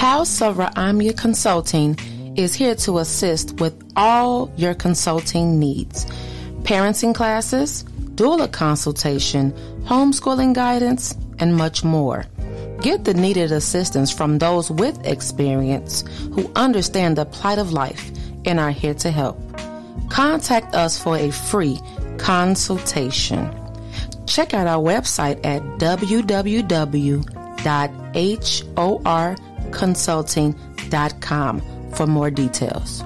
House of Ra'amya Consulting is here to assist with all your consulting needs. Parenting classes, doula consultation, homeschooling guidance, and much more. Get the needed assistance from those with experience who understand the plight of life and are here to help. Contact us for a free consultation. Check out our website at www.hor.com consulting.com for more details.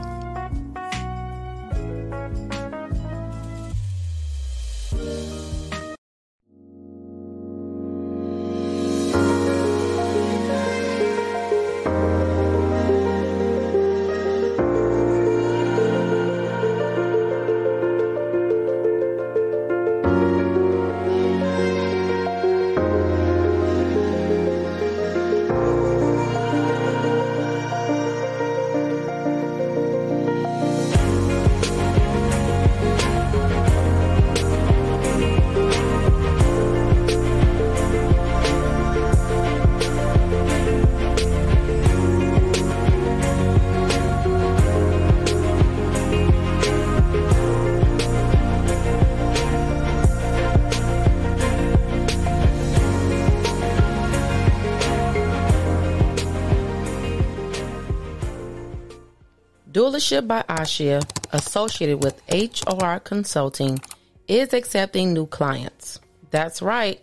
Doulaship by Ashia, associated with HR Consulting, is accepting new clients. That's right.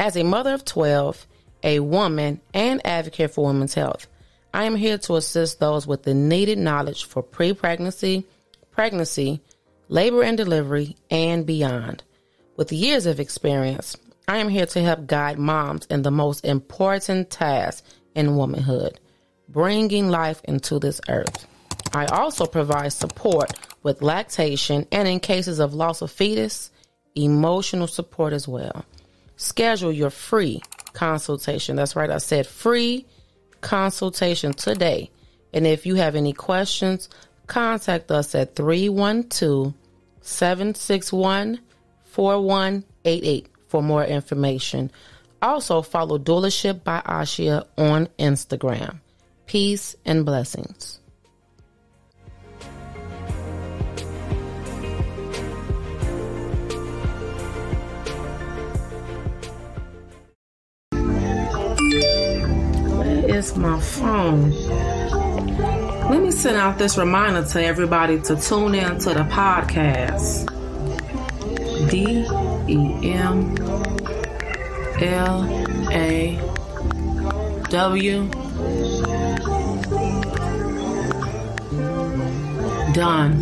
As a mother of 12, a woman, and advocate for women's health, I am here to assist those with the needed knowledge for pre pregnancy, pregnancy, labor and delivery, and beyond. With years of experience, I am here to help guide moms in the most important task in womanhood bringing life into this earth. I also provide support with lactation and in cases of loss of fetus, emotional support as well. Schedule your free consultation. That's right, I said free consultation today. And if you have any questions, contact us at 312 761 4188 for more information. Also, follow Doulaship by Ashia on Instagram. Peace and blessings. Is my phone? Let me send out this reminder to everybody to tune in to the podcast. D E M L A W Done.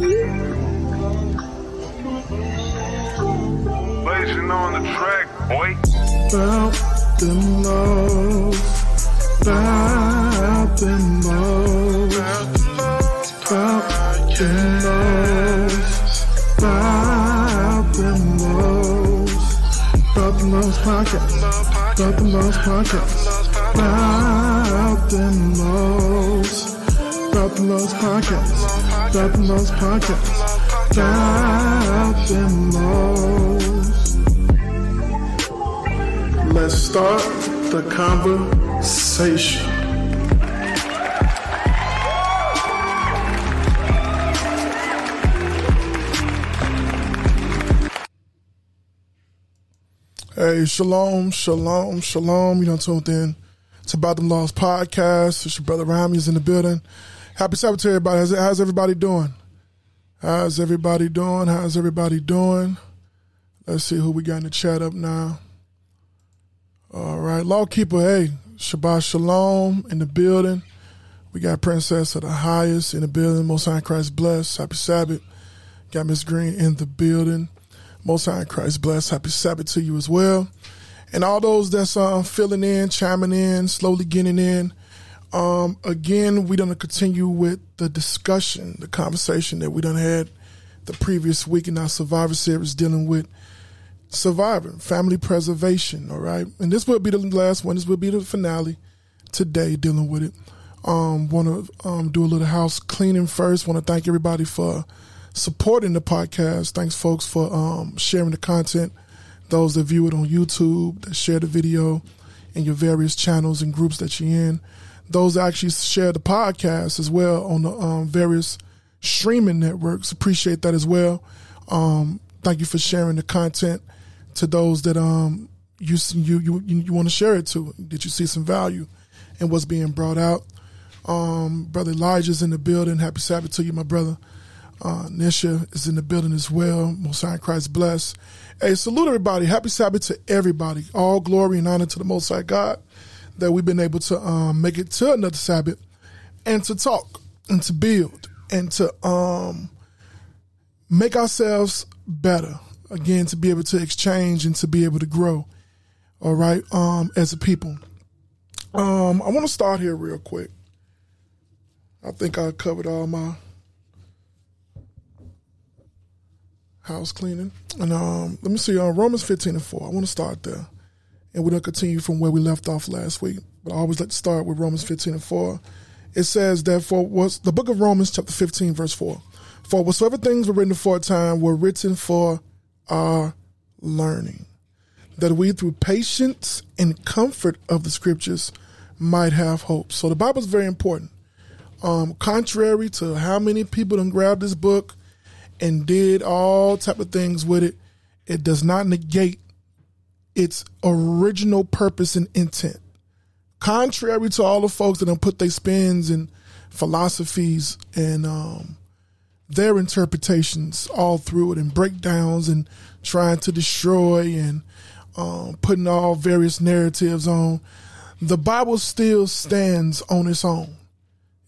Blazing on the track, boy. About lows, about lows, about lows, about lows, about podcast, about podcast, about lows, about podcast, about podcast, about lows. Let's start the conversation. Hey, shalom, shalom, shalom. You know, tuned in to About Them Lost podcast. It's your brother Rami is in the building. Happy Sabbath to everybody. How's, how's everybody doing? How's everybody doing? How's everybody doing? Let's see who we got in the chat up now. All right, Lawkeeper, hey, Shabbat Shalom in the building. We got Princess of the Highest in the building. Most High Christ bless. Happy Sabbath. Got Miss Green in the building. Most High Christ bless. Happy Sabbath to you as well. And all those that's um, filling in, chiming in, slowly getting in. Um, again, we're gonna continue with the discussion, the conversation that we done had the previous week in our Survivor Series dealing with surviving, family preservation. All right, and this will be the last one. This will be the finale today, dealing with it. Um, Want to um, do a little house cleaning first. Want to thank everybody for supporting the podcast. Thanks, folks, for um, sharing the content. Those that view it on YouTube, that share the video in your various channels and groups that you're in. Those that actually share the podcast as well on the um, various streaming networks. Appreciate that as well. Um, thank you for sharing the content to those that um you you you you want to share it to. Did you see some value in what's being brought out? Um, brother Elijah's in the building. Happy Sabbath to you, my brother. Uh, Nisha is in the building as well. Most High Christ bless. Hey, salute everybody. Happy Sabbath to everybody. All glory and honor to the Most High God that we've been able to um, make it to another Sabbath and to talk and to build and to um, make ourselves better. Again, to be able to exchange and to be able to grow. All right, um, as a people. Um, I want to start here real quick. I think I covered all my house cleaning. And um, let me see, uh, Romans 15 and 4. I want to start there. And we're going to continue from where we left off last week. But I always like to start with Romans 15 and 4. It says, therefore, was the book of Romans, chapter 15, verse 4. For whatsoever things were written for a time were written for our learning, that we through patience and comfort of the scriptures might have hope. So the Bible is very important. Um, contrary to how many people done grabbed this book and did all type of things with it, it does not negate its original purpose and intent. Contrary to all the folks that done put their spins and philosophies and um, their interpretations all through it and breakdowns and trying to destroy and um, putting all various narratives on. The Bible still stands on its own.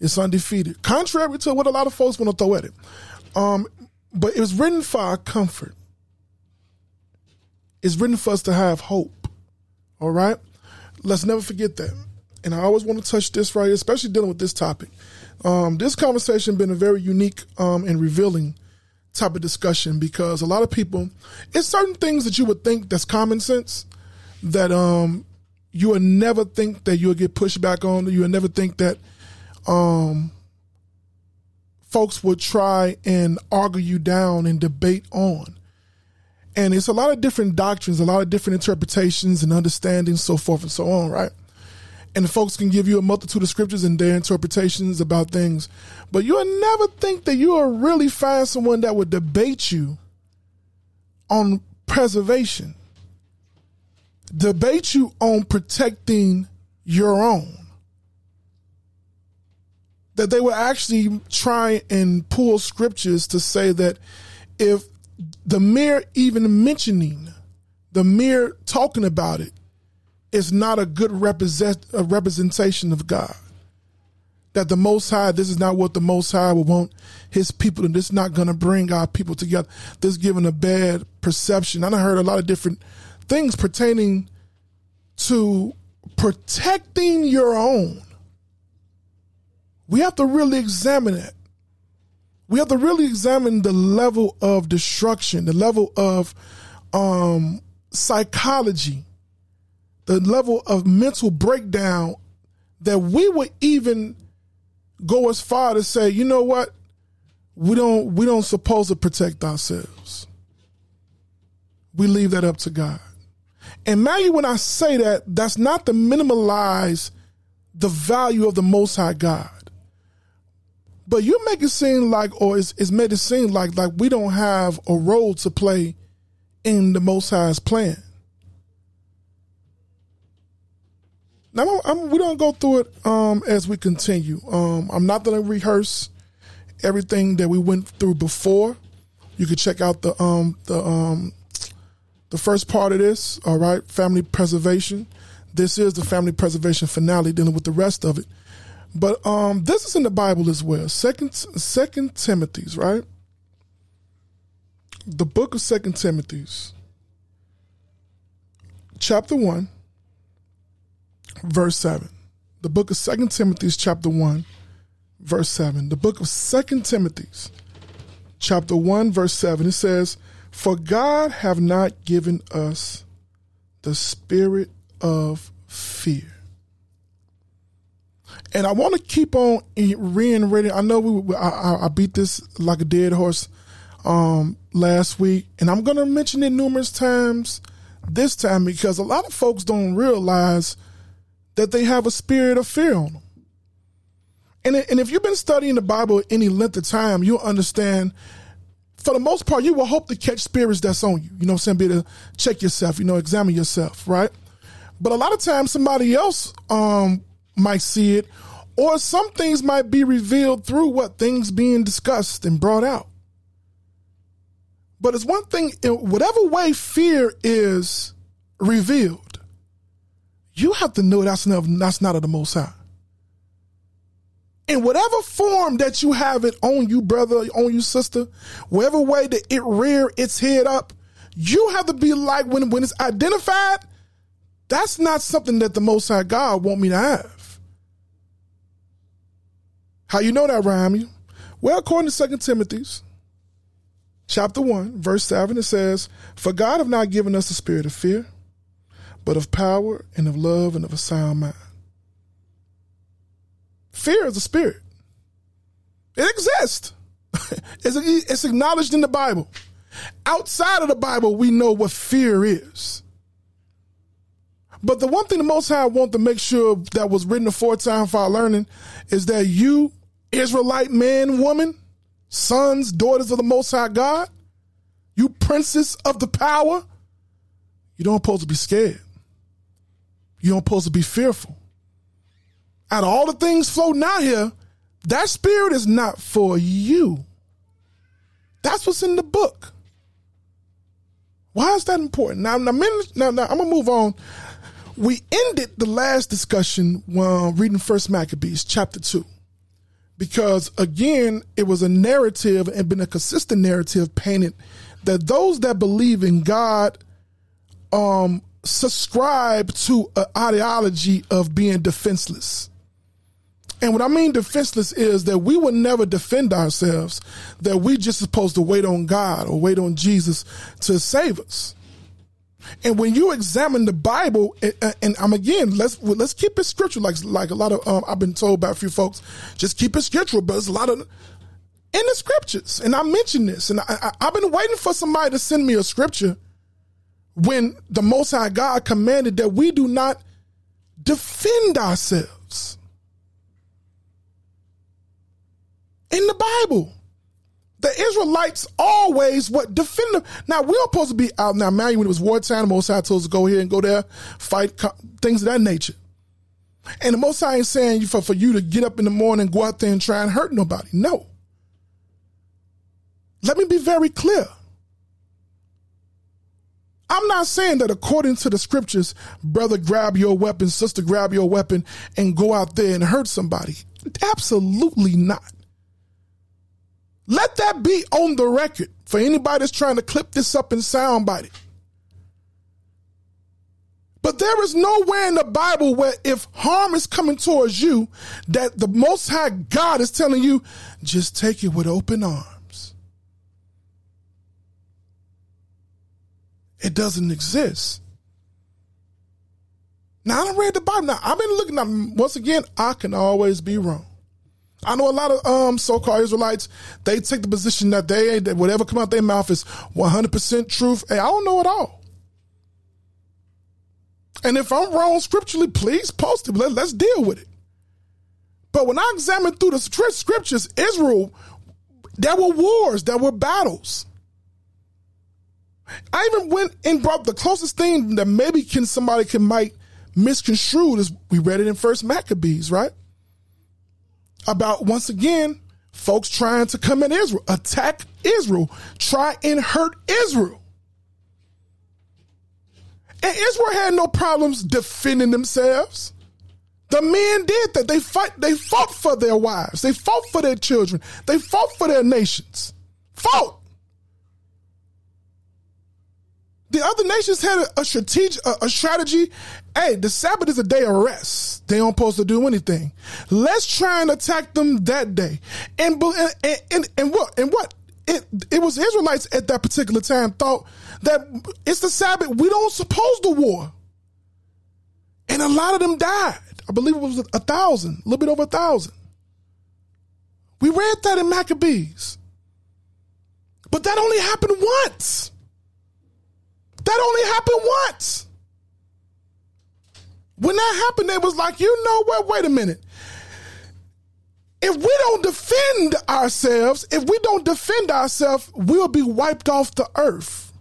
It's undefeated, contrary to what a lot of folks want to throw at it. Um, but it was written for our comfort. It's written for us to have hope. All right? Let's never forget that. And I always want to touch this right especially dealing with this topic. Um, this conversation been a very unique um, and revealing type of discussion because a lot of people, it's certain things that you would think that's common sense that um, you would never think that you would get pushed back on. You would never think that um, folks would try and argue you down and debate on. And it's a lot of different doctrines, a lot of different interpretations and understandings, so forth and so on, right? And folks can give you a multitude of scriptures and their interpretations about things, but you'll never think that you will really find someone that would debate you on preservation, debate you on protecting your own. That they would actually try and pull scriptures to say that if the mere even mentioning, the mere talking about it is not a good represent, a representation of God. That the Most High, this is not what the Most High will want His people, and this is not going to bring our people together. This is giving a bad perception. And I heard a lot of different things pertaining to protecting your own. We have to really examine it. We have to really examine the level of destruction, the level of um, psychology the level of mental breakdown that we would even go as far to say, you know what? We don't we don't supposed to protect ourselves. We leave that up to God. And maybe when I say that, that's not to minimalize the value of the most high God. But you make it seem like, or it's, it's made it seem like, like we don't have a role to play in the most high's plan. Now I'm, we don't go through it um, as we continue. Um, I'm not going to rehearse everything that we went through before. You can check out the um, the um, the first part of this. All right, family preservation. This is the family preservation finale, dealing with the rest of it. But um, this is in the Bible as well. Second Second Timothy's right. The book of Second Timothy's, chapter one verse 7. The book of Second Timothy's chapter 1, verse 7. The book of Second Timothy's chapter 1, verse 7. It says, For God have not given us the spirit of fear. And I want to keep on reiterating. I know we, I, I beat this like a dead horse um, last week, and I'm going to mention it numerous times this time because a lot of folks don't realize that they have a spirit of fear on them. And, and if you've been studying the Bible any length of time, you'll understand for the most part, you will hope to catch spirits that's on you. You know what I'm saying? Be to check yourself, you know, examine yourself, right? But a lot of times somebody else um, might see it, or some things might be revealed through what things being discussed and brought out. But it's one thing, in whatever way fear is revealed, you have to know that's not, that's not of the Most High. In whatever form that you have it on you, brother, on you, sister, whatever way that it rear its head up, you have to be like when, when it's identified, that's not something that the Most High God want me to have. How you know that, Rhyme? Well, according to Second Timothy's chapter 1, verse 7, it says, For God have not given us a spirit of fear, but of power and of love and of a sound mind. Fear is a spirit. It exists. it's, acknowledged in the Bible. Outside of the Bible, we know what fear is. But the one thing the Most High want to make sure that was written aforetime for our learning is that you, Israelite man, woman, sons, daughters of the Most High God, you princes of the power, you don't supposed to be scared. You don't supposed to be fearful. Out of all the things floating out here, That spirit is not for you. That's what's in the book. Why is that important? Now, now, now, now I'm gonna move on. We ended the last discussion while reading First Maccabees chapter two, because again, it was a narrative and been a consistent narrative painted that those that believe in God, um, subscribe to an ideology of being defenseless. And what I mean defenseless is that we will never defend ourselves, that we just supposed to wait on God or wait on Jesus to save us. And when you examine the Bible, and, I'm again, let's let's keep it scriptural, like like a lot of um, I've been told by a few folks, just keep it scriptural. But there's a lot of in the scriptures, and I mentioned this, and I, I, I've been waiting for somebody to send me a scripture when the Most High God commanded that we do not defend ourselves. in the Bible. The Israelites always what defend them. Now we're supposed to be out now. Man, when it was wartime, the Most High told us to go here and go there, fight things of that nature. And the Most High ain't saying for, for you to get up in the morning, go out there and try and hurt nobody. No. Let me be very clear. I'm not saying that according to the scriptures, brother, grab your weapon, sister, grab your weapon, and go out there and hurt somebody. Absolutely not. Let that be on the record for anybody that's trying to clip this up and soundbite it. But there is nowhere in the Bible where if harm is coming towards you, that the Most High God is telling you, just take it with open arms. It doesn't exist. Now I don't read the Bible. Now I've been looking at once again, I can always be wrong. I know a lot of um, so-called Israelites. They take the position that they that whatever come out their mouth is 100% truth. Hey, I don't know it all. And if I'm wrong scripturally, please post it. Let, let's deal with it. But when I examine through the scriptures, Israel, there were wars, there were battles. I even went and brought the closest thing that maybe can somebody can might misconstrue is we read it in First Maccabees, right? about once again folks trying to come in Israel, attack Israel, try and hurt Israel. And Israel had no problems defending themselves. The men did that. They fight. They fought for their wives. They fought for their children. They fought for their nations. Fought. The other nations had a, a strategy, a, a, strategy. Hey, the Sabbath is a day of rest. They aren't supposed to do anything. Let's try and attack them that day. And and and, and what and what it it was Israelites at that particular time thought that it's the Sabbath. We don't suppose to war. And a lot of them died. I believe it was a thousand, a little bit over a thousand. We read that in Maccabees. But that only happened once. That only happened once. When that happened, it was like, you know what? Wait a minute. If we don't defend ourselves, if we don't defend ourselves, we'll be wiped off the earth.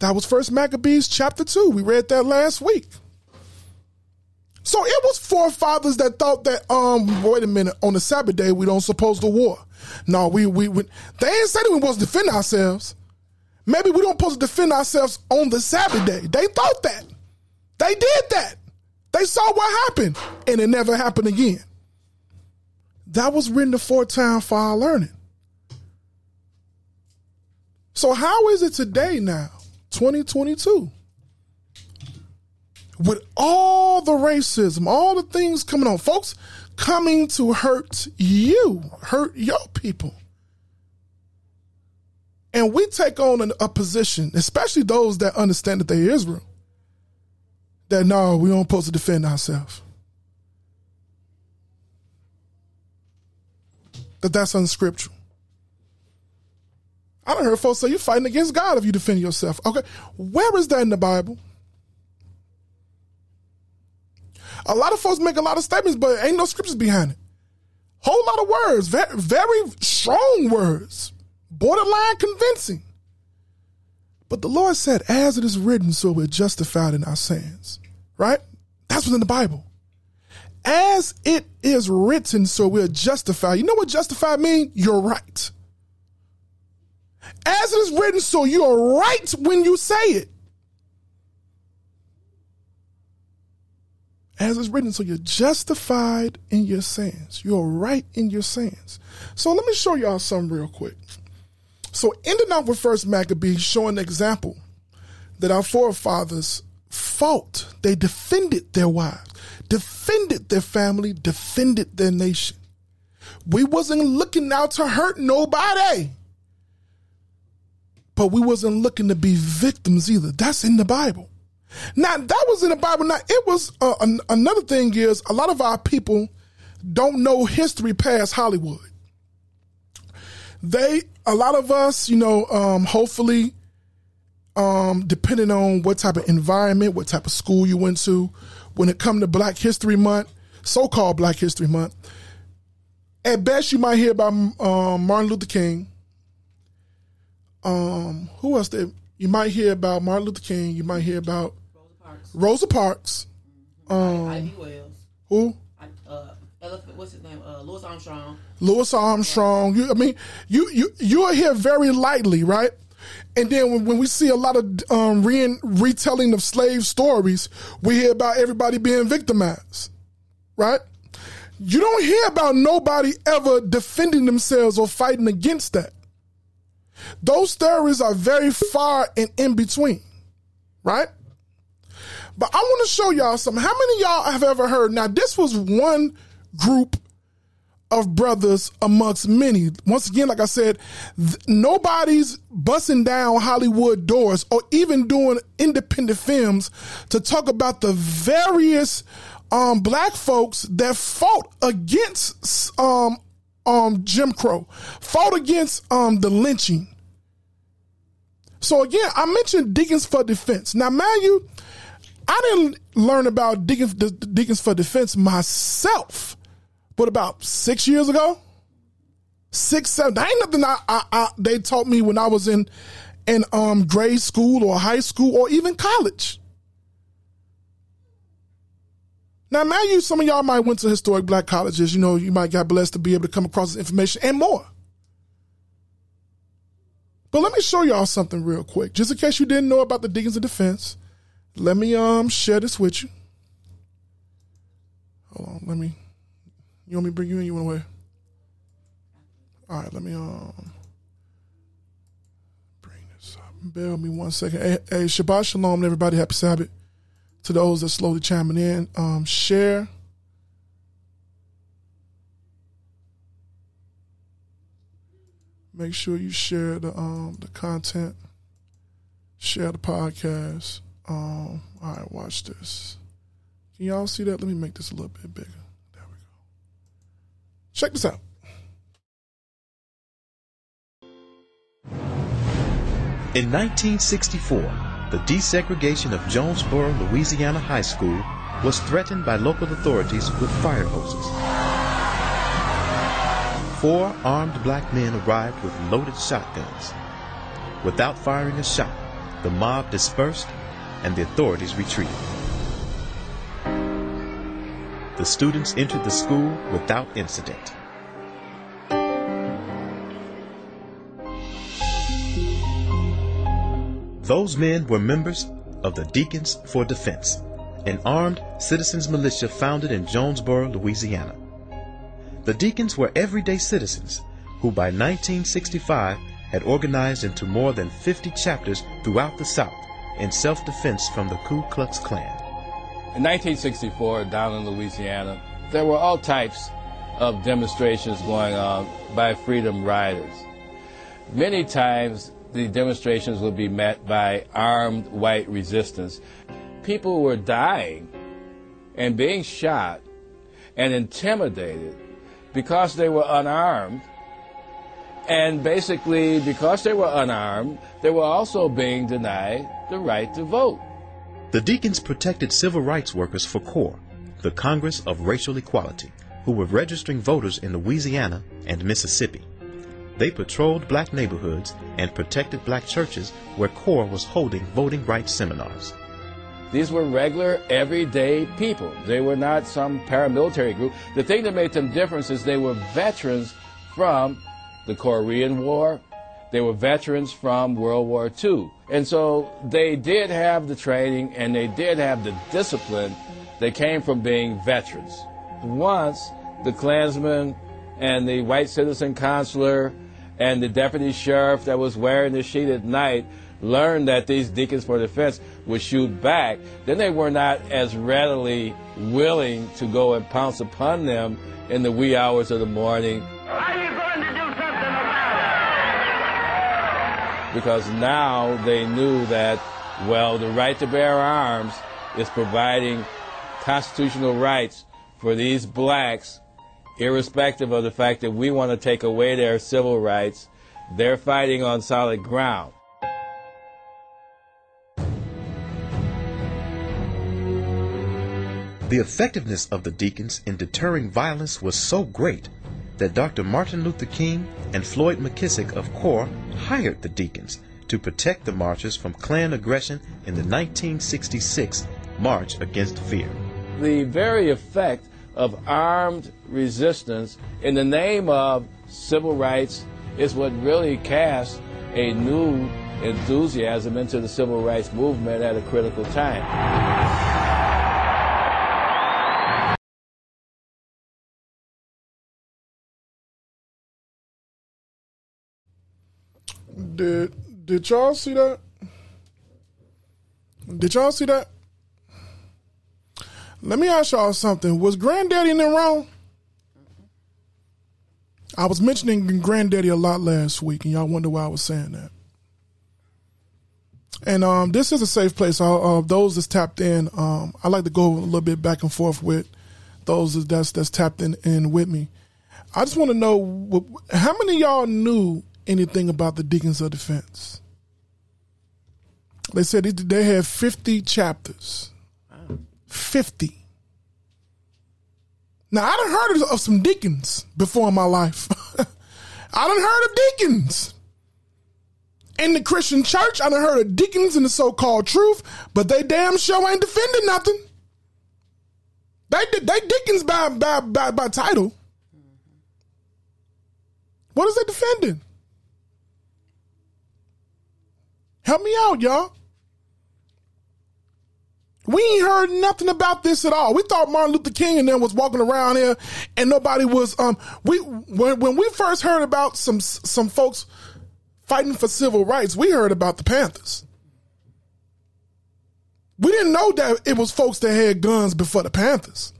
That was First Maccabees chapter 2. We read that last week. So it was forefathers that thought that, um, wait a minute, on the Sabbath day, we don't suppose to war. No, we, we, we they ain't saying we was defend ourselves. Maybe we don't supposed to defend ourselves on the Sabbath day. They thought that. They did that. They saw what happened, and it never happened again. That was written aforetime for our learning. So how is it today now, 2022? With all the racism, all the things coming on, folks coming to hurt you, hurt your people. And we take on an, a position, especially those that understand that they're Israel, that no, we don't supposed to defend ourselves. That that's unscriptural. I don't hear folks say you're fighting against God if you defend yourself. Okay, where is that in the Bible? A lot of folks make a lot of statements, but ain't no scriptures behind it. Whole lot of words, very, very strong words borderline convincing. But the Lord said, as it is written, so we're justified in our sins. Right? That's what's in the Bible. as it is written, so we're justified. You know what justified mean? You're right. As it is written, so you're right when you say it. As it's written, so you're justified in your sins. You're right in your sins. So let me show y'all something real quick. So ending up with First Maccabees, showing the example that our forefathers fought. They defended their wives, defended their family, defended their nation. We wasn't looking out to hurt nobody. But we wasn't looking to be victims either. That's in the Bible. Now that was in the Bible. Now it was uh, an, another thing is a lot of our people don't know history past Hollywood. They a lot of us, you know, um, hopefully, um, depending on what type of environment, what type of school you went to, when it come to Black History Month, so-called Black History Month, at best you might hear about um, Martin Luther King. Um, who else? did You might hear about Martin Luther King. You might hear about Rosa Parks. Um, Ida B. Wells. Who? Elephant, what's his name? Uh, Louis Armstrong. Louis Armstrong. You, I mean, you you you are here very lightly, right? And then when, when we see a lot of um, re- retelling of slave stories, we hear about everybody being victimized, right? You don't hear about nobody ever defending themselves or fighting against that. Those stories are very far and in between, right? But I want to show y'all something. How many y'all have ever heard? Now, this was one group of brothers amongst many. Once again, like I said, th- nobody's busting down Hollywood doors or even doing independent films to talk about the various um, black folks that fought against um, um, Jim Crow, fought against um, the lynching. So again, I mentioned Deacons for Defense. Now, mind you, I didn't learn about Deacons for Defense myself, but about six years ago, six, seven. That ain't nothing I, I, I, they taught me when I was in in um, grade school or high school or even college. Now, man, you some of y'all might went to historic black colleges. You know, you might got blessed to be able to come across this information and more. But let me show y'all something real quick, just in case you didn't know about the Deacons of Defense. Let me um share this with you. Hold on, let me. You want me to bring you in? You want to wait? All right, let me um bring this up. Bear me one second. Hey, hey Shabbat Shalom, everybody. Happy Sabbath. To those that slowly chiming in, um, share. Make sure you share the um the content. Share the podcast. Um, all right, watch this. Can y'all see that? Let me make this a little bit bigger. Check this out. In 1964, the desegregation of Jonesboro, Louisiana High School was threatened by local authorities with fire hoses. Four armed black men arrived with loaded shotguns. Without firing a shot, the mob dispersed and the authorities retreated. The students entered the school without incident. Those men were members of the Deacons for Defense, an armed citizens militia founded in Jonesboro, Louisiana. The Deacons were everyday citizens who by 1965 had organized into more than 50 chapters throughout the South in self-defense from the Ku Klux Klan. In 1964, down in Louisiana, there were all types of demonstrations going on by freedom riders. Many times, the demonstrations would be met by armed white resistance. People were dying and being shot and intimidated because they were unarmed. And basically, because they were unarmed, they were also being denied the right to vote. The Deacons protected civil rights workers for CORE, the Congress of Racial Equality, who were registering voters in Louisiana and Mississippi. They patrolled black neighborhoods and protected black churches where CORE was holding voting rights seminars. These were regular, everyday people. They were not some paramilitary group. The thing that made them different is they were veterans from the Korean War. They were veterans from World War II. And so they did have the training and they did have the discipline that came from being veterans. Once the Klansmen and the white citizen council and the deputy sheriff that was wearing the sheet at night learned that these deacons for defense would shoot back, then they were not as readily willing to go and pounce upon them in the wee hours of the morning. Because now they knew that, well, the right to bear arms is providing constitutional rights for these blacks, irrespective of the fact that we want to take away their civil rights. They're fighting on solid ground. The effectiveness of the deacons in deterring violence was so great that Dr. Martin Luther King and Floyd McKissick of CORE hired the deacons to protect the marchers from Klan aggression in the 1966 March Against Fear. The very effect of armed resistance in the name of civil rights is what really cast a new enthusiasm into the civil rights movement at a critical time. Did did y'all see that? Did y'all see that? Let me ask y'all something. Was Granddaddy in the wrong? I was mentioning Granddaddy a lot last week, and y'all wonder why I was saying that. And um, this is a safe place. Uh, those that's tapped in, um, I like to go a little bit back and forth with those that's that's tapped in, in with me. I just want to know how many y'all knew anything about the Deacons of Defense. They said they had 50 chapters. 50. Now, I done heard of- some deacons before in my life. I done heard of deacons. In the Christian church, I done heard of deacons in the so-called truth, but they damn sure ain't defending nothing. They they deacons by by by, by title. What is they defending? Help me out, y'all. We ain't heard nothing about this at all. We thought Martin Luther King and them was walking around here, and nobody was. Um, we when when we first heard about some some folks fighting for civil rights, we heard about the Panthers. We didn't know that it was folks that had guns before the Panthers.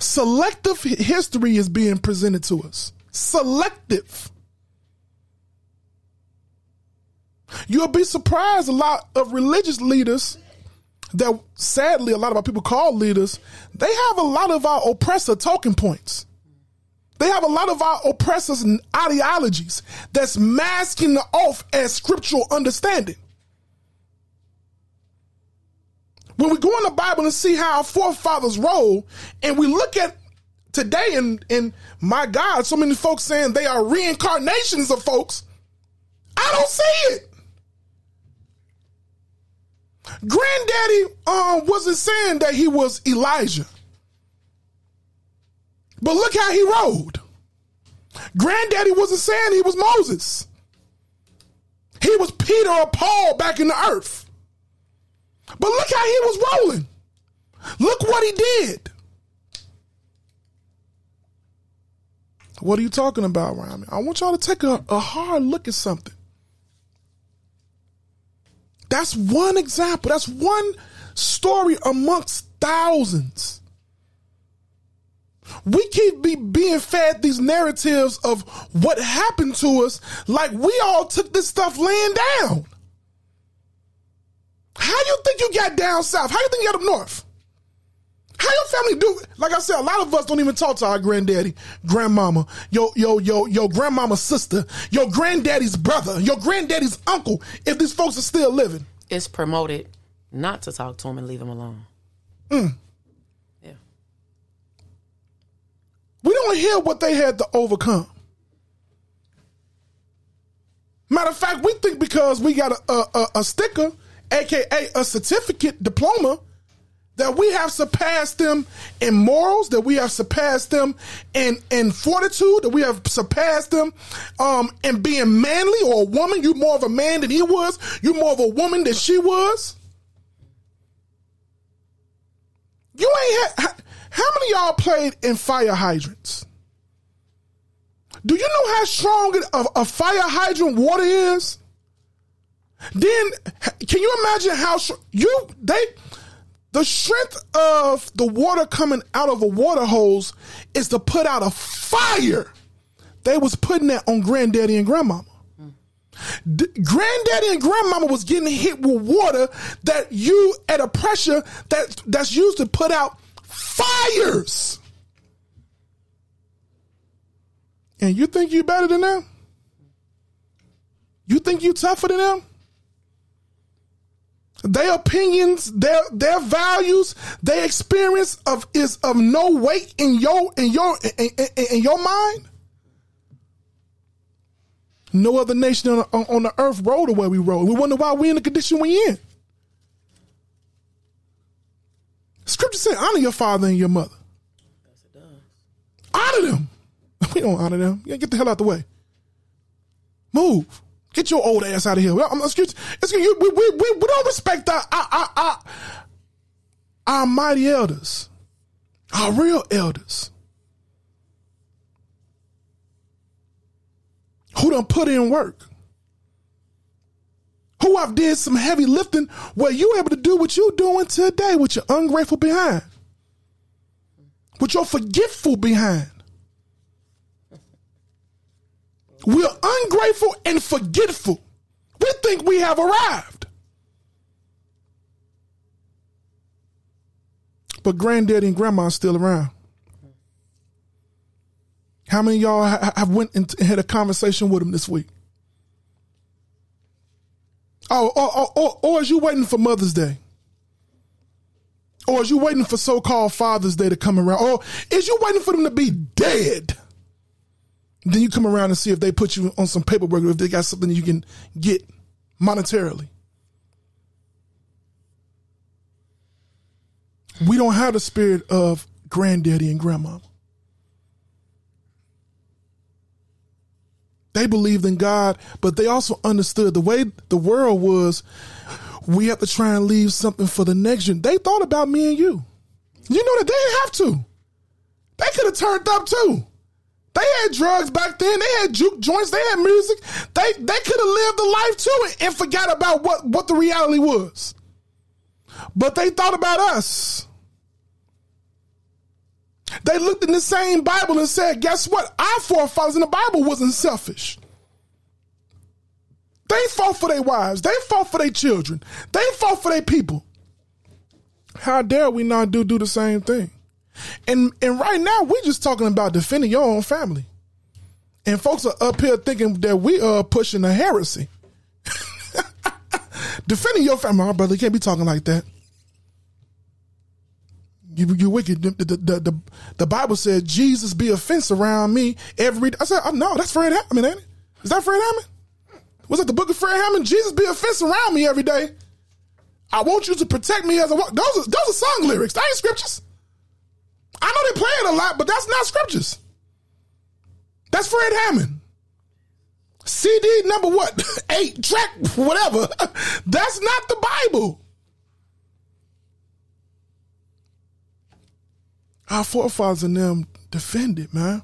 Selective history is being presented to us. Selective. You'll be surprised a lot of religious leaders that sadly a lot of our people call leaders, they have a lot of our oppressor talking points. They have a lot of our oppressors and ideologies that's masking off as scriptural understanding. When we go in the Bible and see how our forefathers roll, and we look at today and and my God, so many folks saying they are reincarnations of folks. I don't see it. Granddaddy um, wasn't saying that he was Elijah. But look how he rode. Granddaddy wasn't saying he was Moses. He was Peter or Paul back in the earth. But look how he was rolling. Look what he did. What are you talking about, Rami? I want y'all to take a, a hard look at something. That's one example. That's one story amongst thousands. We keep be, being fed these narratives of what happened to us like we all took this stuff laying down. How do you think you got down south? How do you think you got up north? How your family do? Like I said, a lot of us don't even talk to our granddaddy, grandmama, yo, yo, yo, your grandmama's sister, your granddaddy's brother, your granddaddy's uncle. If these folks are still living, It's promoted not to talk to them and leave them alone. Mm. Yeah. we don't hear what they had to overcome. Matter of fact, we think because we got a, a, a sticker aka a certificate diploma, that we have surpassed them in morals, that we have surpassed them in, in fortitude, that we have surpassed them um, in being manly or a woman. You more of a man than he was. You more of a woman than she was. You ain't how many y'all played in fire hydrants? Do you know how strong a, a fire hydrant water is? Then can you imagine how you they the strength of the water coming out of a water hose is to put out a fire. They was putting that on granddaddy and grandmama. D- granddaddy and grandmama was getting hit with water that you at a pressure that that's used to put out fires. And you think you better than them? You think you tougher than them? Their opinions, their their values, their experience of is of no weight in your in your in, in, in your mind. No other nation on, on, on the earth rode the way we rode. We wonder why we in the condition we in. Scripture said, honor your father and your mother. Honor them. We don't honor them. Get the hell out the way. Move. Get your old ass out of here. Excuse, excuse you. We, we, we, we don't respect our, our, our, our, our mighty elders, our real elders. Who done put in work? Who I've did some heavy lifting where you able to do what you doing today with your ungrateful behind, with your forgetful behind. We're ungrateful and forgetful. We think we have arrived. But granddaddy and grandma are still around. How many y'all have went and had a conversation with them this week? Oh, or, or, or, or is you waiting for Mother's Day? Or is you waiting for so-called Father's Day to come around? Or is you waiting for them to be dead? Then you come around and see if they put you on some paperwork or if they got something you can get monetarily. We don't have the spirit of granddaddy and grandma. They believed in God, but they also understood the way the world was. We have to try and leave something for the next gen. They thought about me and you. You know that they didn't have to. They could have turned up too. They had drugs back then. They had juke joints. They had music. They they could have lived the life too and forgot about what, what the reality was. But they thought about us. They looked in the same Bible and said, guess what? Our forefathers in the Bible wasn't selfish. They fought for their wives. They fought for their children. They fought for their people. How dare we not do do the same thing? And and right now we're just talking about defending your own family. And folks are up here thinking that we are pushing a heresy. defending your family, my brother, you can't be talking like that. You you wicked. The, the, the, the, Bible said Jesus be a fence around me every. I said, oh, no, that's Fred Hammond, ain't it? Is that Fred Hammond? Was that the book of Fred Hammond? Jesus be a fence around me every day. I want you to protect me as a. Those are, those are song lyrics. That ain't scriptures. I know they play it a lot, but that's not scriptures. That's Fred Hammond. CD number what? Eight track, whatever. That's not the Bible. Our forefathers and them defended, man.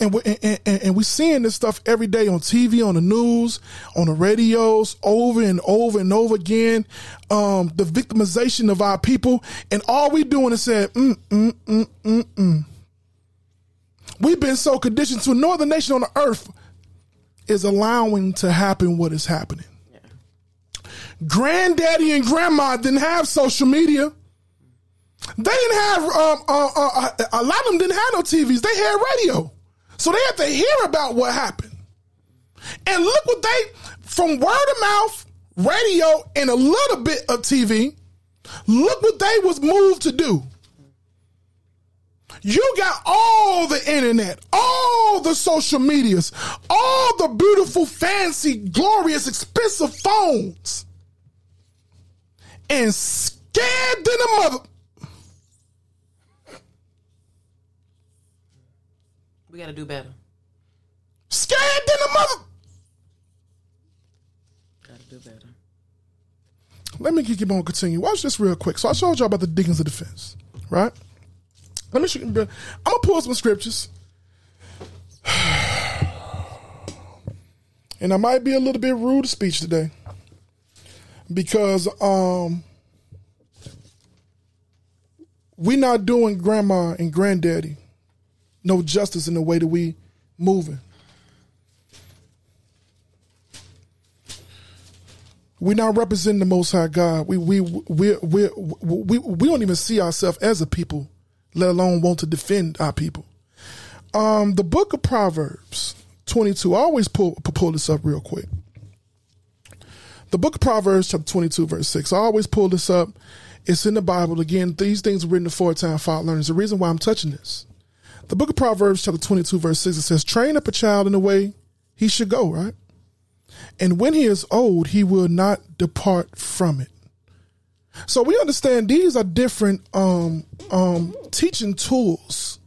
And we and, and, and we're seeing this stuff every day on TV, on the news, on the radios, over and over and over again. Um, the victimization of our people, and all we doing is saying, mm, mm, mm, mm, mm. We've been so conditioned to no other nation on the earth is allowing to happen what is happening. Yeah. Granddaddy and grandma didn't have social media. They didn't have um, uh, uh, a lot of them didn't have no TVs. They had radio. So they had to hear about what happened. And look what they, from word of mouth, radio, and a little bit of TV, look what they was moved to do. You got all the internet, all the social medias, all the beautiful, fancy, glorious, expensive phones, and scared than a mother. We got to do better. Scared than a mother. Got to do better. Let me keep on continue. Watch this real quick. So I showed y'all about the Deacons of Defense, right? Let me show you. I'm gonna pull some scriptures, and I might be a little bit rude of speech today because um we not doing grandma and granddaddy no justice in the way that we moving. We're not representing the Most High God. We we we we we we don't even see ourselves as a people, let alone want to defend our people. Um, the Book of Proverbs twenty two. I always pull pull this up real quick. The Book of Proverbs, chapter twenty two, verse six. I always pull this up. It's in the Bible. Again, these things written before time five learners. The reason why I'm touching this. The Book of Proverbs, chapter twenty two, verse six. It says, "Train up a child in the way he should go." Right and when he is old, he will not depart from it. So we understand these are different um, um, teaching tools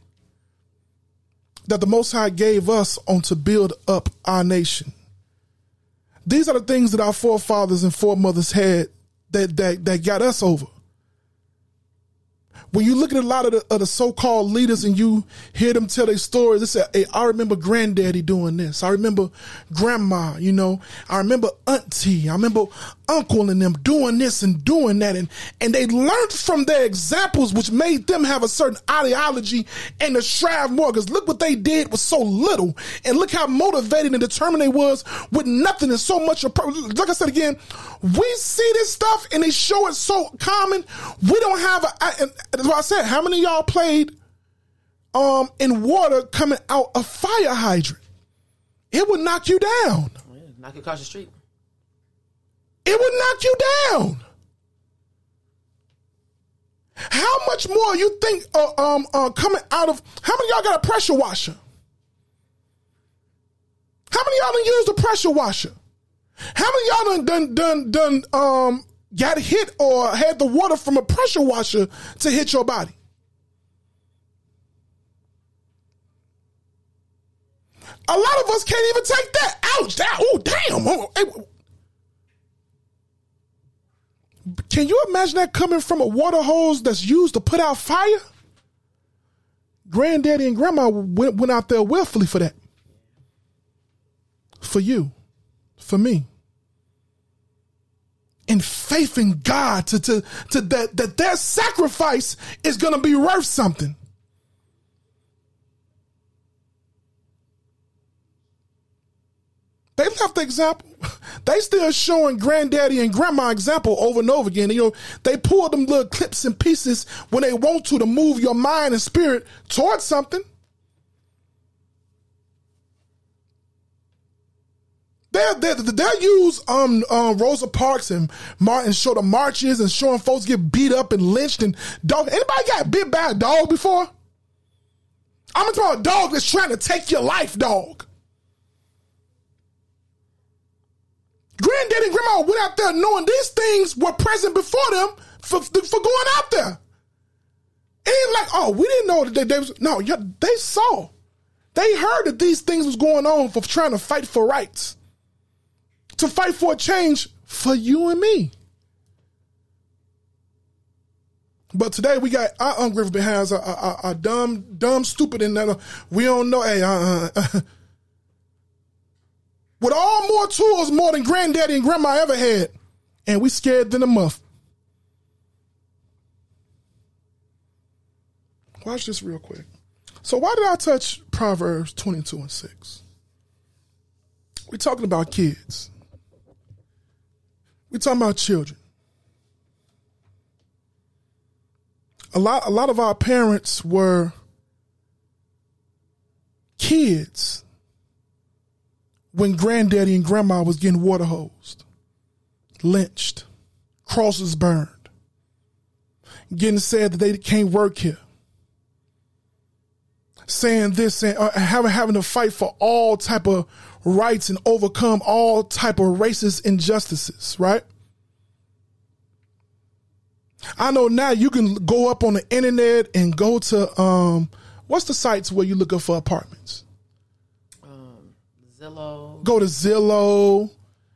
that the Most High gave us on to build up our nation. These are the things that our forefathers and foremothers had that that that got us over when you look at a lot of the, of the, so-called leaders and you hear them tell their stories, they say, hey, I remember granddaddy doing this. I remember grandma, you know, I remember auntie, I remember uncle and them doing this and doing that. And, and they learned from their examples, which made them have a certain ideology and to strive more. Cause look what they did was so little and look how motivated and determined they was with nothing and so much. Like I said again, we see this stuff and they show it so common. We don't have a, that's what I said. How many y'all played um in water coming out a fire hydrant? It would knock you down. Knock you across the street. It would knock you down. How much more you think uh, um uh, coming out of? How many y'all got a pressure washer? How many y'all done used a pressure washer? How many y'all done done done done um got hit or had the water from a pressure washer to hit your body? A lot of us can't even take that. Ouch! That oh damn! Oh, can you imagine that coming from a water hose that's used to put out fire? Granddaddy and grandma went, went out there willfully for that. For you, for me. And faith in God to, to, to that, that their sacrifice is going to be worth something. They left the example. They still showing granddaddy and grandma example over and over again. You know, they pull them little clips and pieces when they want to to move your mind and spirit towards something. They'll, they use um, uh, Rosa Parks and Martin show the marches and showing folks get beat up and lynched and dog. Anybody got bit by a dog before? I'm talking about a dog that's trying to take your life, dog. Granddaddy and grandma went out there knowing these things were present before them for, for going out there. It ain't like, oh, we didn't know that they, they was, no, they saw. They heard that these things was going on for trying to fight for rights. To fight for a change for you and me. But today we got our ungrateful hands are, dumb, dumb, stupid, and we don't know. Hey, uh, uh, with all more tools more than granddaddy and grandma ever had. And we scared than a muff. Watch this real quick. So why did I touch Proverbs 22 and 6? We're talking about kids. We're talking about children. A lot, a lot of our parents were kids when granddaddy and grandma was getting water hosed, lynched, crosses burned, getting said that they can't work here. saying this and uh, having having to fight for all type of rights and overcome all type of racist injustices, right? I know now you can go up on the internet and go to um what's the sites where you looking for apartments? Zillow. Go to Zillow.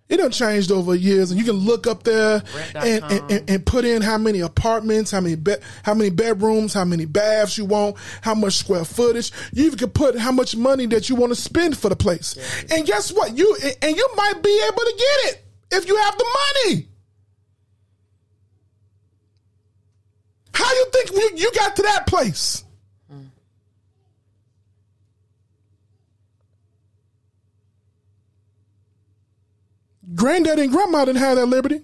It done changed over years, and you can look up there and, and, and, and put in how many apartments, how many bed, how many bedrooms, how many baths you want, how much square footage. You even can put how much money that you want to spend for the place. And guess what? You and you might be able to get it if you have the money. How you think you, you got to that place? Granddaddy and grandma didn't have that liberty.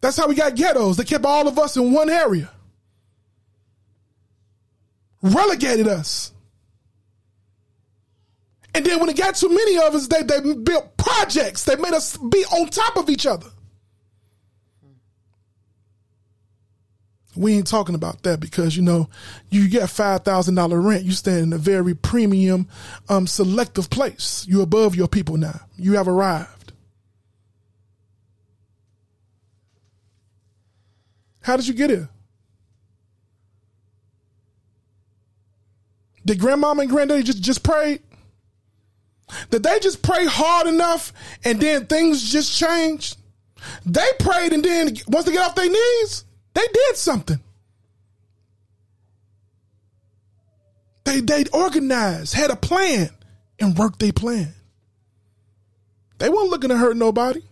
That's how we got ghettos. They kept all of us in one area. Relegated us. And then when it got too many of us, they, they built projects. They made us be on top of each other. We ain't talking about that because you know you get five thousand dollar rent. You stay in a very premium, um, selective place. You above your people now. You have arrived. How did you get here? Did grandmama and granddaddy just just pray? Did they just pray hard enough and then things just changed? They prayed and then once they get off their knees, they did something. They they organized, had a plan, and worked their plan. They weren't looking to hurt nobody.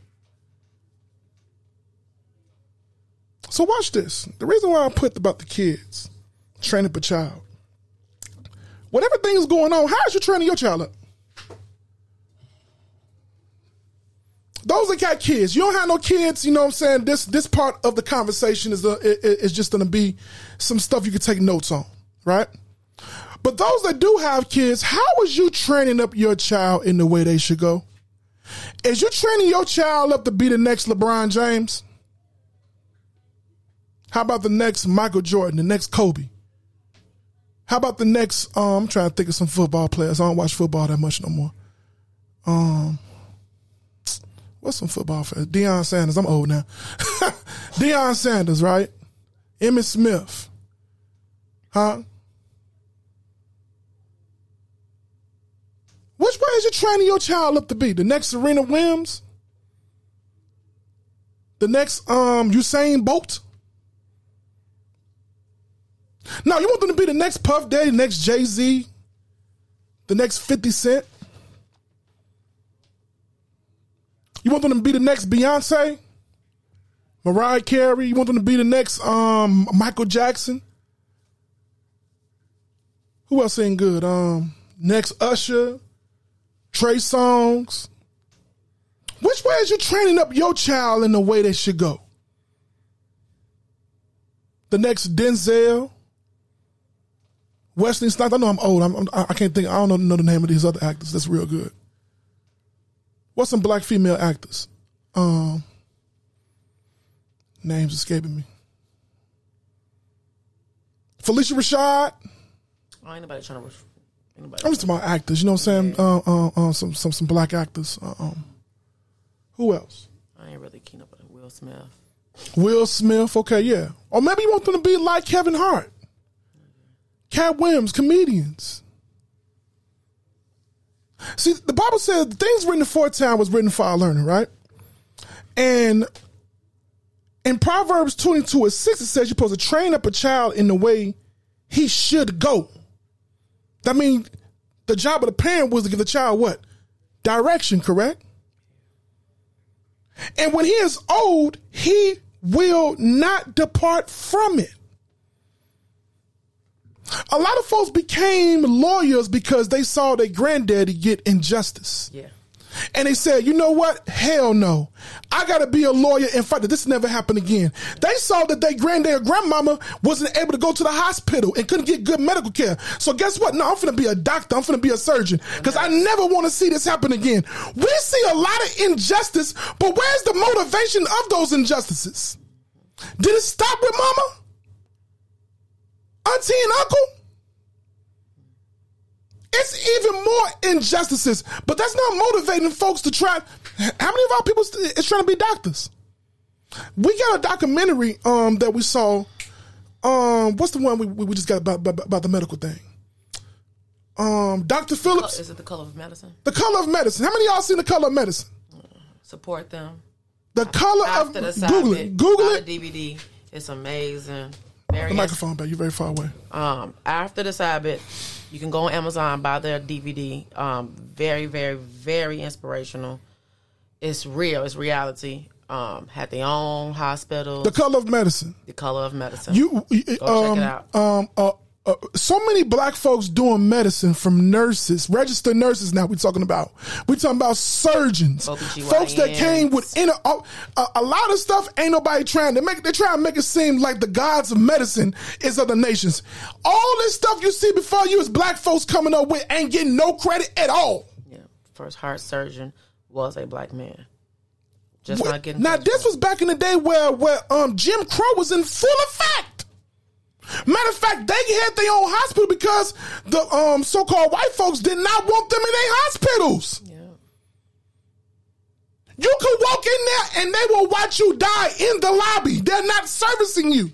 So watch this. The reason why I put about the kids, training up a child. Whatever thing's going on, how is you training your child up? Those that got kids, you don't have no kids, you know what I'm saying? This this part of the conversation is the is just gonna be some stuff you can take notes on, right? But those that do have kids, how is you training up your child in the way they should go? Is you training your child up to be the next LeBron James? How about the next Michael Jordan, the next Kobe? How about the next? Um, I'm trying to think of some football players. I don't watch football that much no more. Um, what's some football for Deion Sanders? I'm old now. Deion Sanders, right? Emmitt Smith, huh? Which way is you training your child up to be? The next Serena Williams? The next um Usain Bolt? No, you want them to be the next Puff Daddy, the next Jay Z, the next 50 Cent? You want them to be the next Beyonce? Mariah Carey? You want them to be the next um Michael Jackson? Who else ain't good? Um next Usher, Trey Songz. Which way is you training up your child in the way they should go? The next Denzel, Wesley Snipes. I know I'm old. I'm, I'm, I can't think. I don't know, know the name of these other actors. That's real good. What's some black female actors? Um, names escaping me. Phylicia Rashad. Oh, ain't nobody trying to. Anybody I'm just talking about actors. You know what I'm saying? Uh, uh, uh, some some some black actors. Uh, um, who else? I ain't really keen up on Will Smith. Will Smith. Okay, yeah. Or maybe you want them to be like Kevin Hart, Katt Williams, comedians. See, the Bible says the things written for time was written for our learning, right? And in Proverbs 22 and 6, it says you're supposed to train up a child in the way he should go. That means the job of the parent was to give the child what? Direction, correct? And when he is old, he will not depart from it. A lot of folks became lawyers because they saw their granddaddy get injustice. Yeah. And they said, you know what? Hell no. I got to be a lawyer and fight that this never happen again. They saw that their granddad or grandmama wasn't able to go to the hospital and couldn't get good medical care. So guess what? No, I'm going to be a doctor. I'm going to be a surgeon because I never want to see this happen again. We see a lot of injustice, but where's the motivation of those injustices? Did it stop with mama? Auntie and uncle? it's even more injustices. But that's not motivating folks to try. How many of our people is trying to be doctors? We got a documentary um, that we saw. Um, what's the one we, we just got about, about, about the medical thing? Um, Dr. Phillips, Is it the color of medicine? The Color of Medicine. How many of y'all seen The Color of Medicine? Support them. The Color After of the Google it. Google it. DVD. It's amazing. Very The microphone back. You're very far away. um, after the Sabbath, you can go on Amazon buy their DVD. Um, very, very, very inspirational. It's real. It's reality. Um, had their own hospital. The Color of Medicine. the color of medicine. You, you Go check um, it out. um, uh, uh, so many black folks doing medicine from nurses, registered nurses. Now we're talking about. We're talking about surgeons, folks that came with inner. Uh, a, lot of stuff ain't nobody trying to make. They try to make it seem like the gods of medicine is other nations. All this stuff you see before you is black folks coming up with ain't getting no credit at all. yeah, first heart surgeon was a black man. Just not getting now this was back in the day where where um Jim Crow was in full effect. Matter of fact, they had their own hospital because the um so-called white folks did not want them in their hospitals. yeah. You could walk in there and they will watch you die in the lobby. They're not servicing you.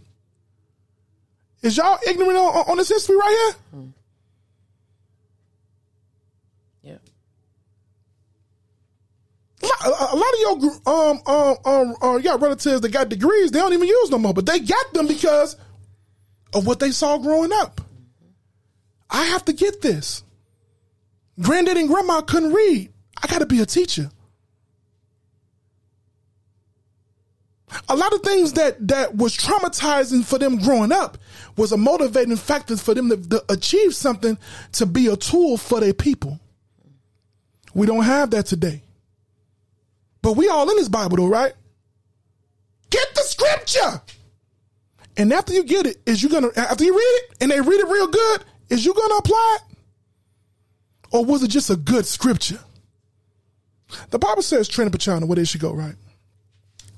Is y'all ignorant on, on this history right here? Yeah. A lot, a- a lot of your um um um uh, you got relatives that got degrees they don't even use no more, but they got them because of what they saw growing up. I have to get this. Granddad and grandma couldn't read. I got to be a teacher. A lot of things that that was traumatizing for them growing up was a motivating factor for them to, to achieve something to be a tool for their people. We don't have that today. But we all in this Bible though, right? Get the scripture. And after you get it, is you gonna after you read it and they read it real good, is you gonna apply it? Or was it just a good scripture? The Bible says Trina Pachana, where they should go, right?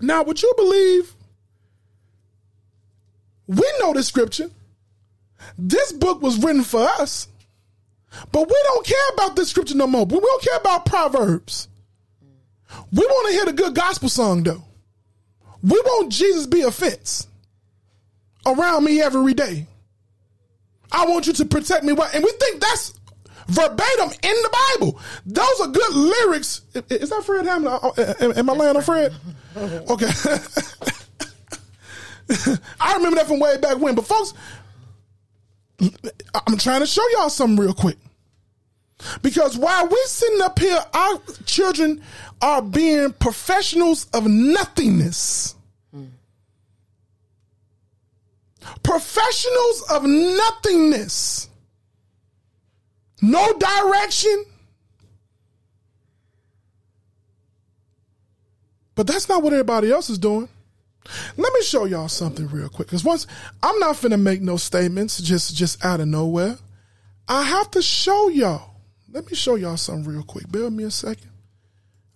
Now, would you believe we know this scripture? This book was written for us, but we don't care about this scripture no more. We don't care about Proverbs. We want to hear the good gospel song, though. We want Jesus be a around me every day. I want you to protect me. And we think that's verbatim in the Bible. Those are good lyrics. Is that Fred Hammond? Am am I laying on Fred? Okay. I remember that from way back when. But folks, I'm trying to show y'all something real quick. Because while we're sitting up here, our children are being professionals of nothingness. Professionals of nothingness. No direction. But that's not what everybody else is doing. Let me show y'all something real quick. Because once I'm not finna make no statements just just out of nowhere. I have to show y'all. Let me show y'all something real quick. Bear me a second.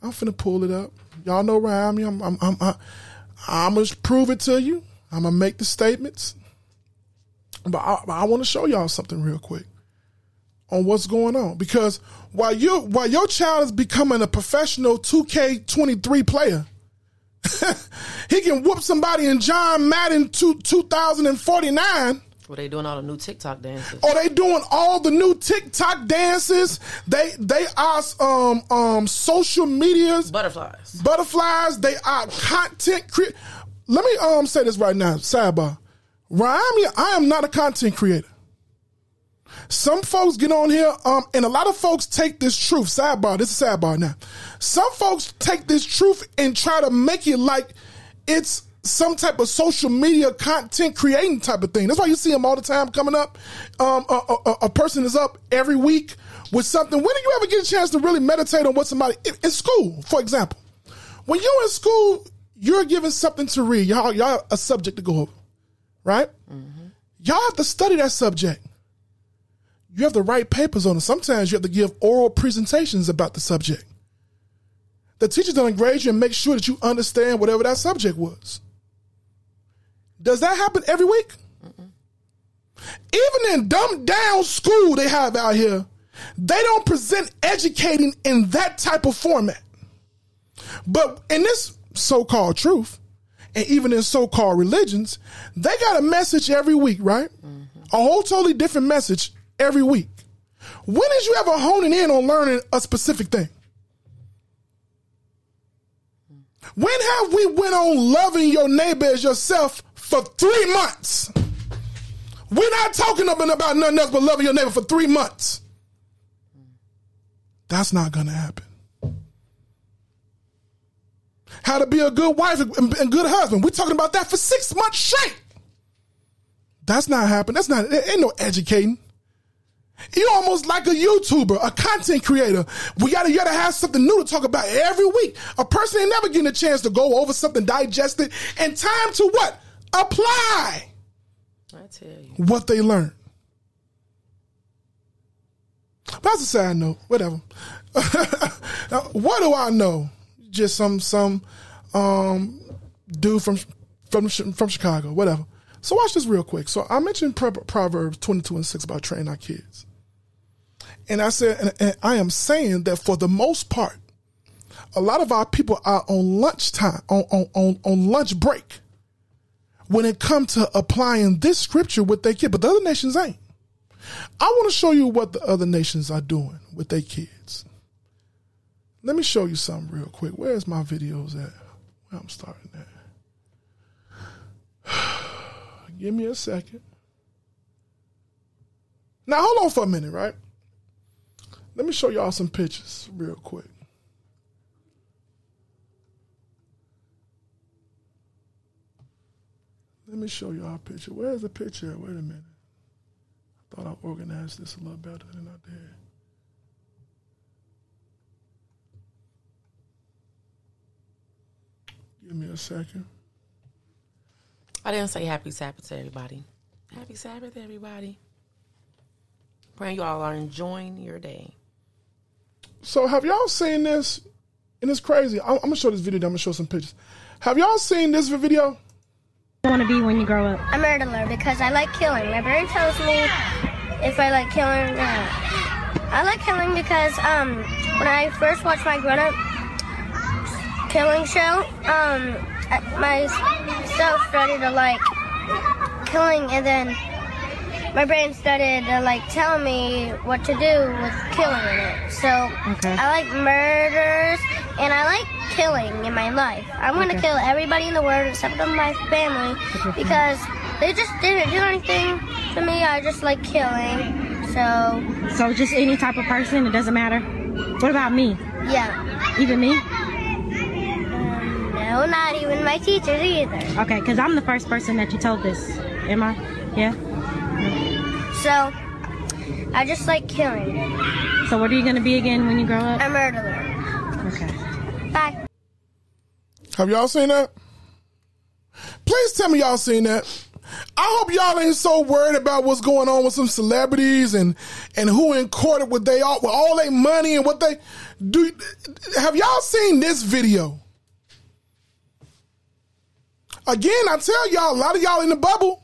I'm finna pull it up. Y'all know where. I'm, I'm, I'm, I'm, I'm gonna prove it to you. I'm gonna make the statements. But I, I want to show y'all something real quick on what's going on because while you while your child is becoming a professional 2K23 player, he can whoop somebody in John Madden two, 2049 Well, they doing all the new TikTok dances. or they doing all the new TikTok dances. They they are um um social medias Butterflies. butterflies. They are content cre Let me um say this right now, sidebar. Ryan, I am not a content creator. Some folks get on here, um, and a lot of folks take this truth. Sidebar, this is sidebar now. Some folks take this truth and try to make it like it's some type of social media content creating type of thing. That's why you see them all the time coming up. Um, a, a, a person is up every week with something. When do you ever get a chance to really meditate on what somebody in, in school, for example? When you're in school, you're given something to read. Y'all, y'all a subject to go over, right? Mm-hmm. Y'all have to study that subject. You have to write papers on it. Sometimes you have to give oral presentations about the subject. The teacher's gonna grade you and make sure that you understand whatever that subject was. Does that happen every week? Even in dumbed down school they have out here, They don't present educating in that type of format. But in this so called truth, and even in so called religions, they got a message every week, right? A whole totally different message every week. When is you ever honing in on learning a specific thing? When have we went on loving your neighbor as yourself for three months? We're not talking about nothing else but loving your neighbor for three months. That's not to happen. How to be a good wife and good husband. We're talking about that for six months straight. That's not happening. That's not, there ain't no educating. You're almost like a YouTuber, a content creator. We gotta, you gotta have something new to talk about every week. A person ain't never getting a chance to go over something, digest it, and time to what? Apply. I tell you. What they learn. That's a side note. Whatever. what do I know? Just some some um dude from from from Chicago. Whatever. So watch this real quick. So I mentioned Proverbs 22 and 6 about training our kids. And I said, and, and I am saying that for the most part, a lot of our people are on lunchtime, on, on, on, on lunch break when it comes to applying this scripture with their kid, but the other nations ain't. I want to show you what the other nations are doing with their kids. Let me show you something real quick. Where's my videos at? Where I'm starting at. Give me a second. Now hold on for a minute, right? Let me show y'all some pictures real quick. Let me show y'all a picture. Where's the picture? Wait a minute. I thought I organized this a little better than I did. Give me a second. I didn't say happy Sabbath to everybody. Happy Sabbath, everybody. Praying you all are enjoying your day. So, have y'all seen this? And it's crazy. I'm, I'm gonna show this video. Then I'm gonna show some pictures. Have y'all seen this video? I want to be when you grow up? A murderer because I like killing. My brain tells me if I like killing or not. I like killing because um, when I first watched my grown-up killing show, um, myself started to like killing, and then my brain started to like telling me what to do with killing it. So okay. I like murders and I like killing in my life. I'm gonna okay. kill everybody in the world except for my family because they just didn't do anything to me. I just like killing. So So just any type of person, it doesn't matter. What about me? Yeah. Even me? No, not even my teachers either. Okay, because I'm the first person that you told this. Am I? Yeah? So, I just like killing. So, what are you going to be again when you grow up? A murderer. Okay. Bye. Have y'all seen that? Please tell me y'all seen that. I hope y'all ain't so worried about what's going on with some celebrities and and who in court with they all with all their money and what they do. Have y'all seen this video? Again, I tell y'all, a lot of y'all in the bubble.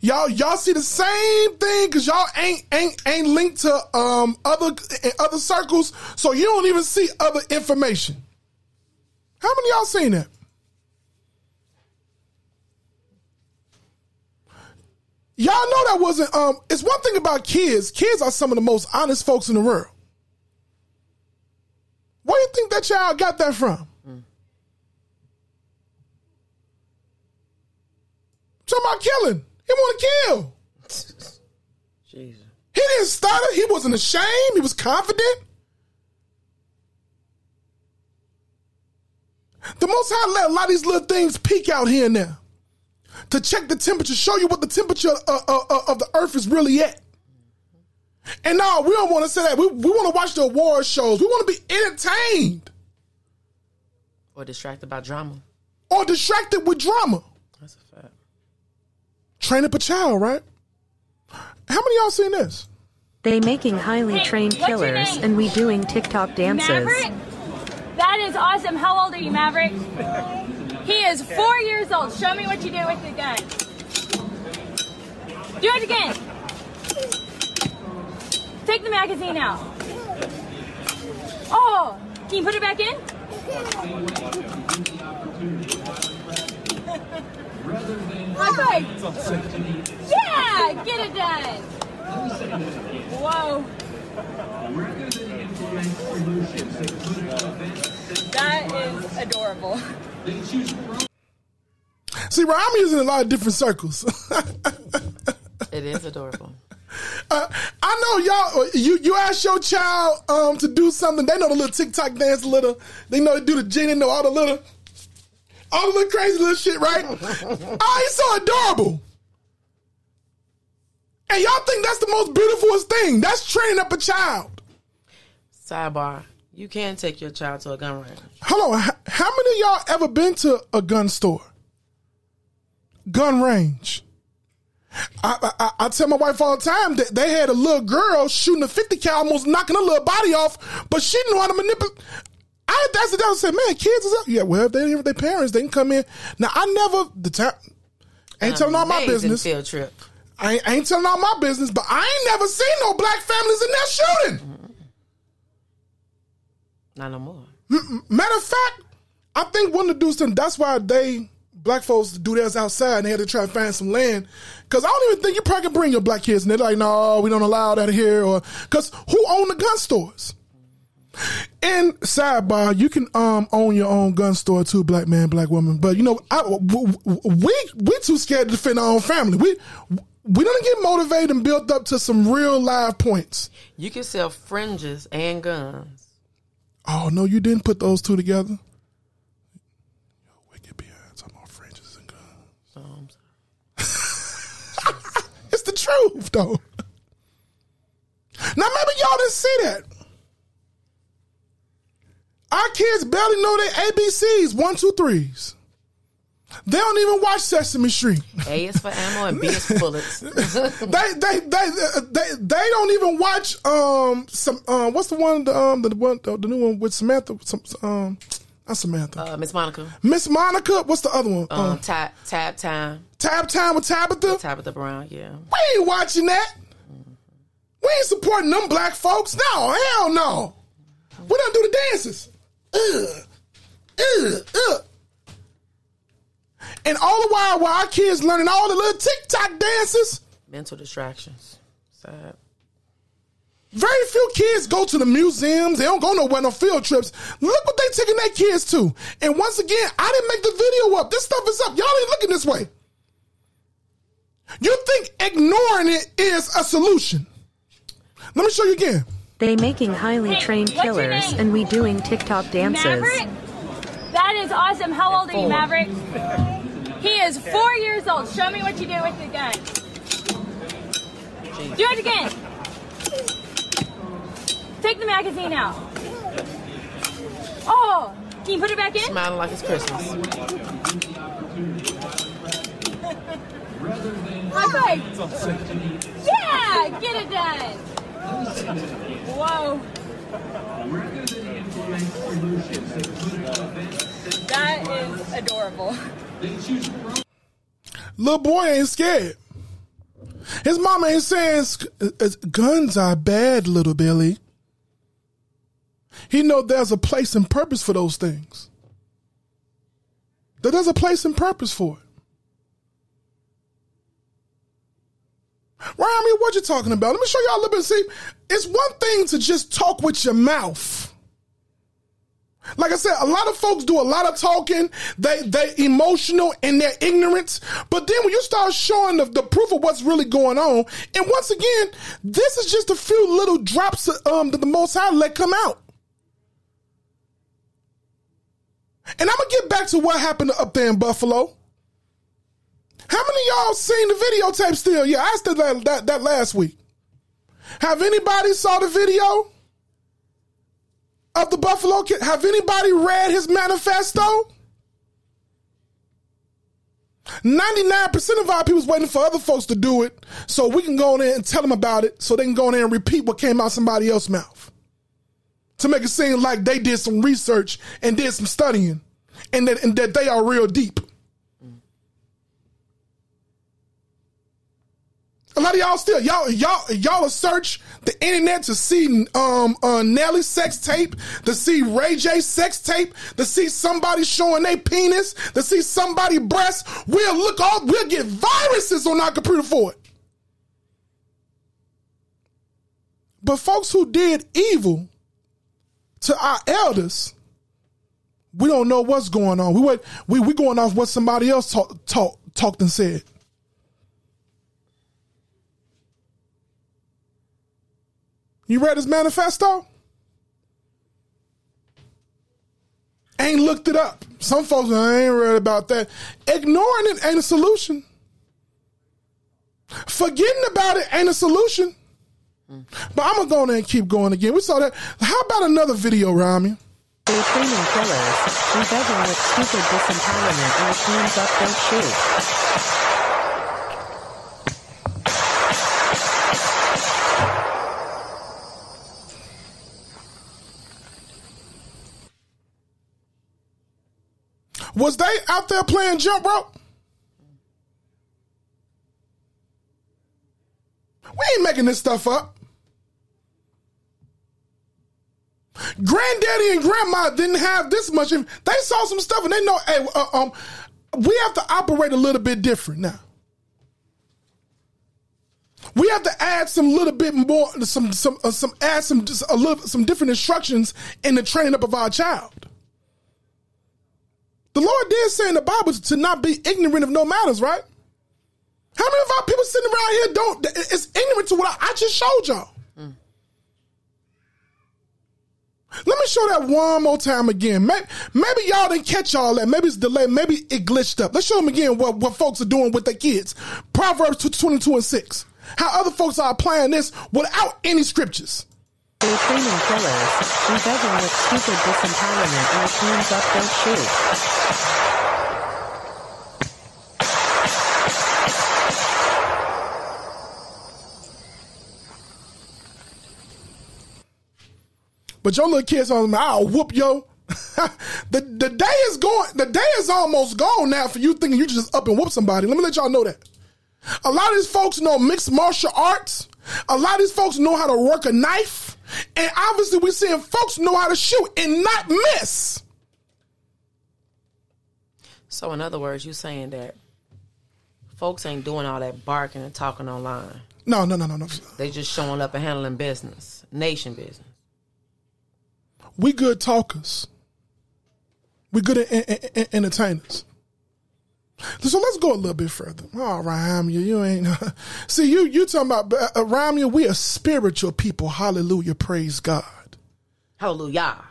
Y'all, y'all see the same thing because y'all ain't ain't ain't linked to um other other circles, so you don't even see other information. How many y'all seen that? Y'all know that wasn't um it's one thing about kids. Kids are some of the most honest folks in the world. Where do you think that child got that from? Talking about killing. He want to kill. Jesus. He didn't stutter. He wasn't ashamed. He was confident. The Most High let a lot of these little things peek out here and there to check the temperature, show you what the temperature uh, uh, uh, of the earth is really at. And now we don't want to say that. We, we want to watch the award shows. We want to be entertained. Or distracted by drama. Or distracted with drama. That's a fact. Train up a child, right? How many y'all seen this? They making highly trained killers and we doing TikTok dances. Maverick? That is awesome. How old are you, Maverick? He is four years old. Show me what you do with the gun. Do it again. Take the magazine out. Oh, can you put it back in? High five. Yeah, get it done. Whoa. That is adorable. See, right, I'm using a lot of different circles. It is adorable. Uh, I know y'all. You you ask your child um, to do something. They know the little TikTok dance, little. They know to do the genie. Know all the little, all the crazy little shit, right? oh, he's so adorable. And y'all think that's the most beautiful thing? That's training up a child. Sidebar: You can take your child to a gun range. Hold on. How many of y'all ever been to a gun store? Gun range. I, I, I- I tell my wife all the time that they had a little girl shooting a 50 cal, almost knocking her little body off, but she didn't know how to manipulate. I ask the doctor, said, man, kids is up. Yeah, well, if they didn't their parents, they can come in. Now, I never, the time, ain't telling all my business. Field trip. I ain't, I ain't telling all my business, but I ain't never seen no black families in there shooting. Not no more. M- Matter of fact, I think one of the dudes, that's why they black folks do theirs outside and they had to try to find some land. Cause I don't even think you probably can bring your black kids and they're like, no, we don't allow that here. Or cause who own the gun stores? And sidebar, you can um own your own gun store too, black man, black woman. But you know, I, we we too scared to defend our own family. We we don't get motivated and built up to some real live points. You can sell fringes and guns. Oh no, you didn't put those two together. Wicked behind talking about fringes and guns. Um, It's the truth, though. Now, maybe y'all didn't see that. Our kids barely know their ABCs, one, two, threes. They don't even watch Sesame Street. A is for ammo and B is for bullets. they, they, they, they, they don't even watch um some um what's the one the um the one the, new one with Samantha some um not Samantha Uh, Miss Monica. Miss Monica what's the other one Um, um, tab, tab time. Tab Time with Tabitha Tabitha Brown, yeah. We ain't watching that. We ain't supporting them black folks. No, hell no. We don't do the dances. Ugh. Ugh. Ugh. And all the while, while our kids learning all the little TikTok dances, Mental distractions. Sad. very few kids go to the museums. They don't go nowhere no field trips. Look what they taking their kids to. And once again, I didn't make the video up. This stuff is up. Y'all ain't looking this way. You think ignoring it is a solution? Let me show you again. They making highly Hey, trained killers and we doing TikTok dances. Maverick? That is awesome. How old are you, Maverick? He is four years old. Show me what you do with the gun. Do it again. Take the magazine out. Oh, can you put it back in? Smiling like it's Christmas. High. Yeah, get it done. Whoa. That is adorable. Little boy ain't scared. His mama ain't saying uh, guns are bad, little Billy. He know there's a place and purpose for those things. That there's a place and purpose for it. Right, I mean, what you talking about? Let me show y'all a little bit. See, it's one thing to just talk with your mouth. Like I said, a lot of folks do a lot of talking. They they emotional in their ignorance. But then when you start showing the, the proof of what's really going on, and once again, this is just a few little drops of, um, that the Most High let come out. And I'm gonna get back to what happened up there in Buffalo. How many of y'all seen the videotape still? Yeah, I asked that, that that last week. Have anybody saw the video? of the Buffalo Kid. Have anybody read his manifesto? 99% of our people's waiting for other folks to do it so we can go in there and tell them about it so they can go in there and repeat what came out somebody else's mouth. To make it seem like they did some research and did some studying and that, and that they are real deep. A lot of y'all still y'all y'all y'all search the internet to see um uh, Nelly sex tape, to see Ray J sex tape, to see somebody showing their penis, to see somebody breast. We'll look all we'll get viruses on our computer for it. But folks who did evil to our elders, we don't know what's going on. We went, we we going off what somebody else talk, talk, talked and said. You read his manifesto? Ain't looked it up. Some folks I ain't read about that. Ignoring it ain't a solution. Forgetting about it ain't a solution. But I'm gonna go in there and keep going again. We saw that. How about another video, Rami? Killers. Was they out there playing jump rope? We ain't making this stuff up. Granddaddy and grandma didn't have this much. They saw some stuff and they know, hey, uh, um, we have to operate a little bit different now. We have to add some little bit more, some, some, uh, some, add some, just a little, some different instructions in the training up of our child. The Lord did say in the Bible to not be ignorant of no matters, right? How many of our people sitting around here don't It's ignorant to what I, I just showed y'all? Let me show that one more time again. Maybe, maybe y'all didn't catch all that. Maybe it's delayed. Maybe it glitched up. Let's show them again what, what folks are doing with their kids. Proverbs 22 and 6. How other folks are applying this without any scriptures. They're training killers. We begging with stupid disempowerment our hands up their shoot. But your little kids on I'll whoop yo. the the day is going. The day is almost gone now for you thinking you just up and whoop somebody. Let me let y'all know that. A lot of these folks know mixed martial arts. A lot of these folks know how to work a knife, and obviously we're seeing folks know how to shoot and not miss. So, in other words, you saying that folks ain't doing all that barking and talking online. No, no, no, no, no. They just showing up and handling business, nation business. We good talkers. We good en- en- en- entertainers. So let's go a little bit further. Oh, Ramya, you ain't. See, you you talking about uh, Ramya? We are spiritual people. Hallelujah, praise God. Hallelujah.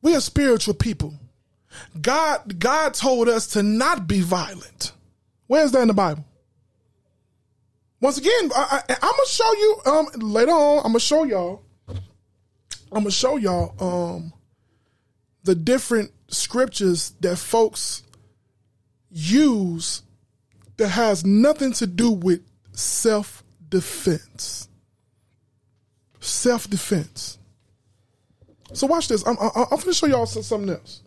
We are spiritual people. God God told us to not be violent. Where's that in the Bible? Once again, I, I'm gonna show you um, later on. I'm gonna show y'all. I'm gonna show y'all um, the different scriptures that folks use that has nothing to do with self defense. Self defense. So watch this. I'm, I'm, I'm gonna show y'all something else.